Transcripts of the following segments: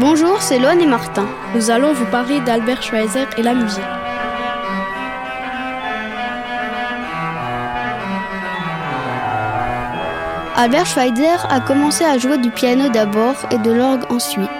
Bonjour, c'est Loane et Martin. Nous allons vous parler d'Albert Schweitzer et la musique. Albert Schweitzer a commencé à jouer du piano d'abord et de l'orgue ensuite.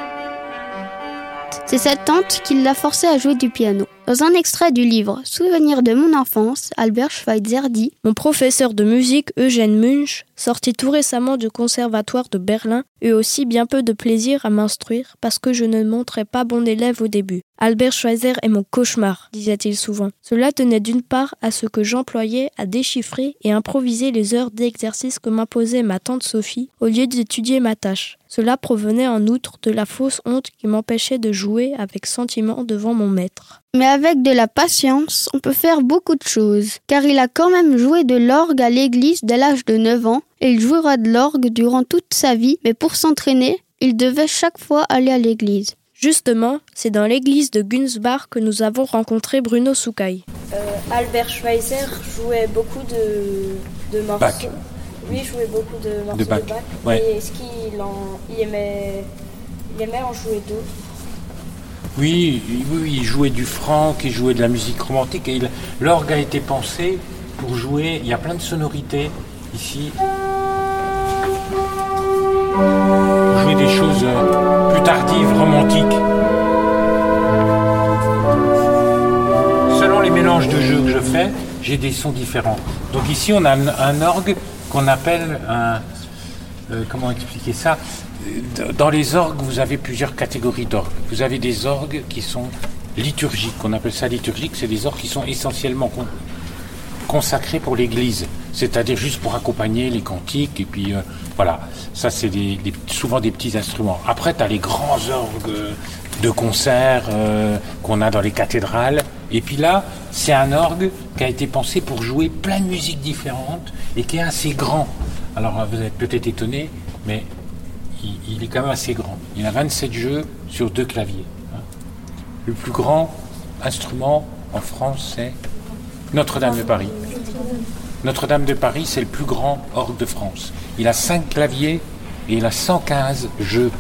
C'est sa tante qui l'a forcé à jouer du piano. Dans un extrait du livre Souvenirs de mon enfance, Albert Schweitzer dit Mon professeur de musique, Eugène Munch, sorti tout récemment du conservatoire de Berlin, eut aussi bien peu de plaisir à m'instruire parce que je ne montrais pas bon élève au début. Albert Schweitzer est mon cauchemar, disait-il souvent. Cela tenait d'une part à ce que j'employais à déchiffrer et improviser les heures d'exercice que m'imposait ma tante Sophie au lieu d'étudier ma tâche. Cela provenait en outre de la fausse honte qui m'empêchait de jouer avec sentiment devant mon maître. Mais avec de la patience, on peut faire beaucoup de choses, car il a quand même joué de l'orgue à l'église dès l'âge de 9 ans, et il jouera de l'orgue durant toute sa vie, mais pour s'entraîner, il devait chaque fois aller à l'église. Justement, c'est dans l'église de Günzbach que nous avons rencontré Bruno Soukai. Euh, Albert Schweitzer jouait beaucoup de, de morceaux. Bach. Lui jouait beaucoup de morceaux de Bach, Bach. ouais. Et est-ce qu'il en, il aimait, il aimait en jouer d'autres? Oui, oui, il jouait du franc, il jouait de la musique romantique. L'orgue a été pensé pour jouer. Il y a plein de sonorités ici. Pour jouer des choses euh, plus tardives, romantiques. Selon les mélanges de jeux que je fais, j'ai des sons différents. Donc ici, on a un, orgue qu'on appelle un. euh, comment expliquer ça? Dans les orgues, vous avez plusieurs catégories d'orgues. Vous avez des orgues qui sont liturgiques, qu'on appelle ça liturgiques, c'est des orgues qui sont essentiellement con- consacrés pour l'Église, c'est-à-dire juste pour accompagner les cantiques, et puis euh, voilà, ça c'est souvent des petits instruments. Après, tu as les grands orgues de concert euh, qu'on a dans les cathédrales, et puis là, c'est un orgue qui a été pensé pour jouer plein de musiques différentes, et qui est assez grand. Alors vous êtes peut-être étonné, mais il, est quand même assez grand. Il a 27 jeux sur deux claviers. hein. Le plus grand instrument en France, c'est Notre-Dame de Paris. Notre-Dame de Paris, c'est le plus grand orgue de France. Il a 5 claviers et il a 115 jeux.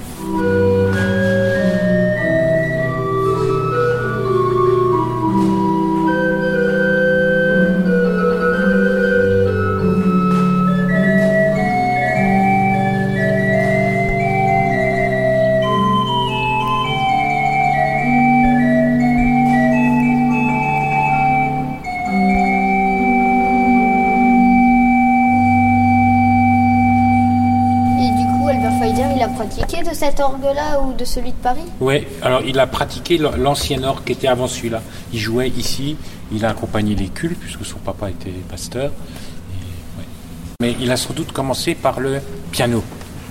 Pratiqué de cet orgue-là ou de celui de Paris Oui, alors il a pratiqué l'ancien orgue qui était avant celui-là. Il jouait ici, il a accompagné les cultes, puisque son papa était pasteur. Et, ouais. Mais il a sans doute commencé par le piano.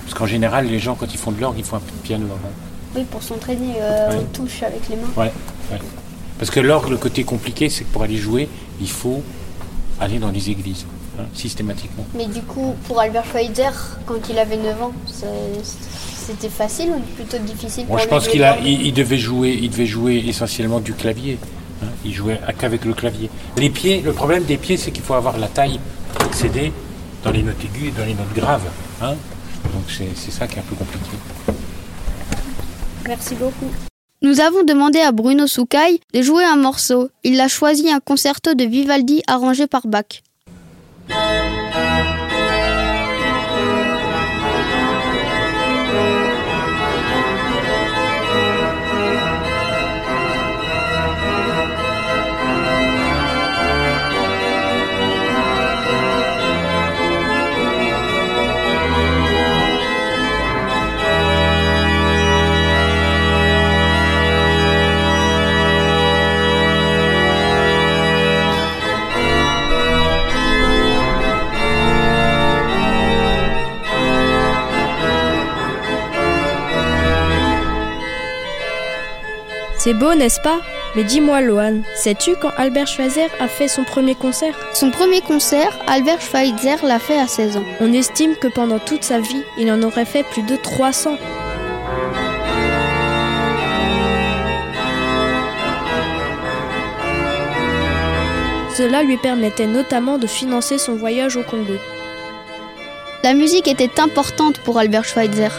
Parce qu'en général, les gens, quand ils font de l'orgue, ils font un peu de piano avant. Oui, pour s'entraîner euh, Ouais. aux touches avec les mains. Ouais, ouais. Parce que l'orgue, le côté compliqué, c'est que pour aller jouer, il faut aller dans les églises, hein, systématiquement. Mais du coup, pour Albert Schweitzer, quand il avait 9 ans, c'était facile ou plutôt difficile Moi, pour je pense qu'il a, il, il devait jouer, il devait jouer essentiellement du clavier. hein. Il jouait qu'avec le clavier. Les pieds, le problème des pieds, c'est qu'il faut avoir la taille pour accéder dans les notes aiguës et dans les notes graves. hein. Donc c'est c'est ça qui est un peu compliqué. Merci beaucoup. Nous avons demandé à Bruno Soukai de jouer un morceau. Il a choisi un concerto de Vivaldi arrangé par Bach. Bye. C'est beau, n'est-ce pas? Mais dis-moi, Lohan, sais-tu quand Albert Schweitzer a fait son premier concert? Son premier concert, Albert Schweitzer l'a fait à 16 ans. On estime que pendant toute sa vie, il en aurait fait plus de 300. Cela lui permettait notamment de financer son voyage au Congo. La musique était importante pour Albert Schweitzer.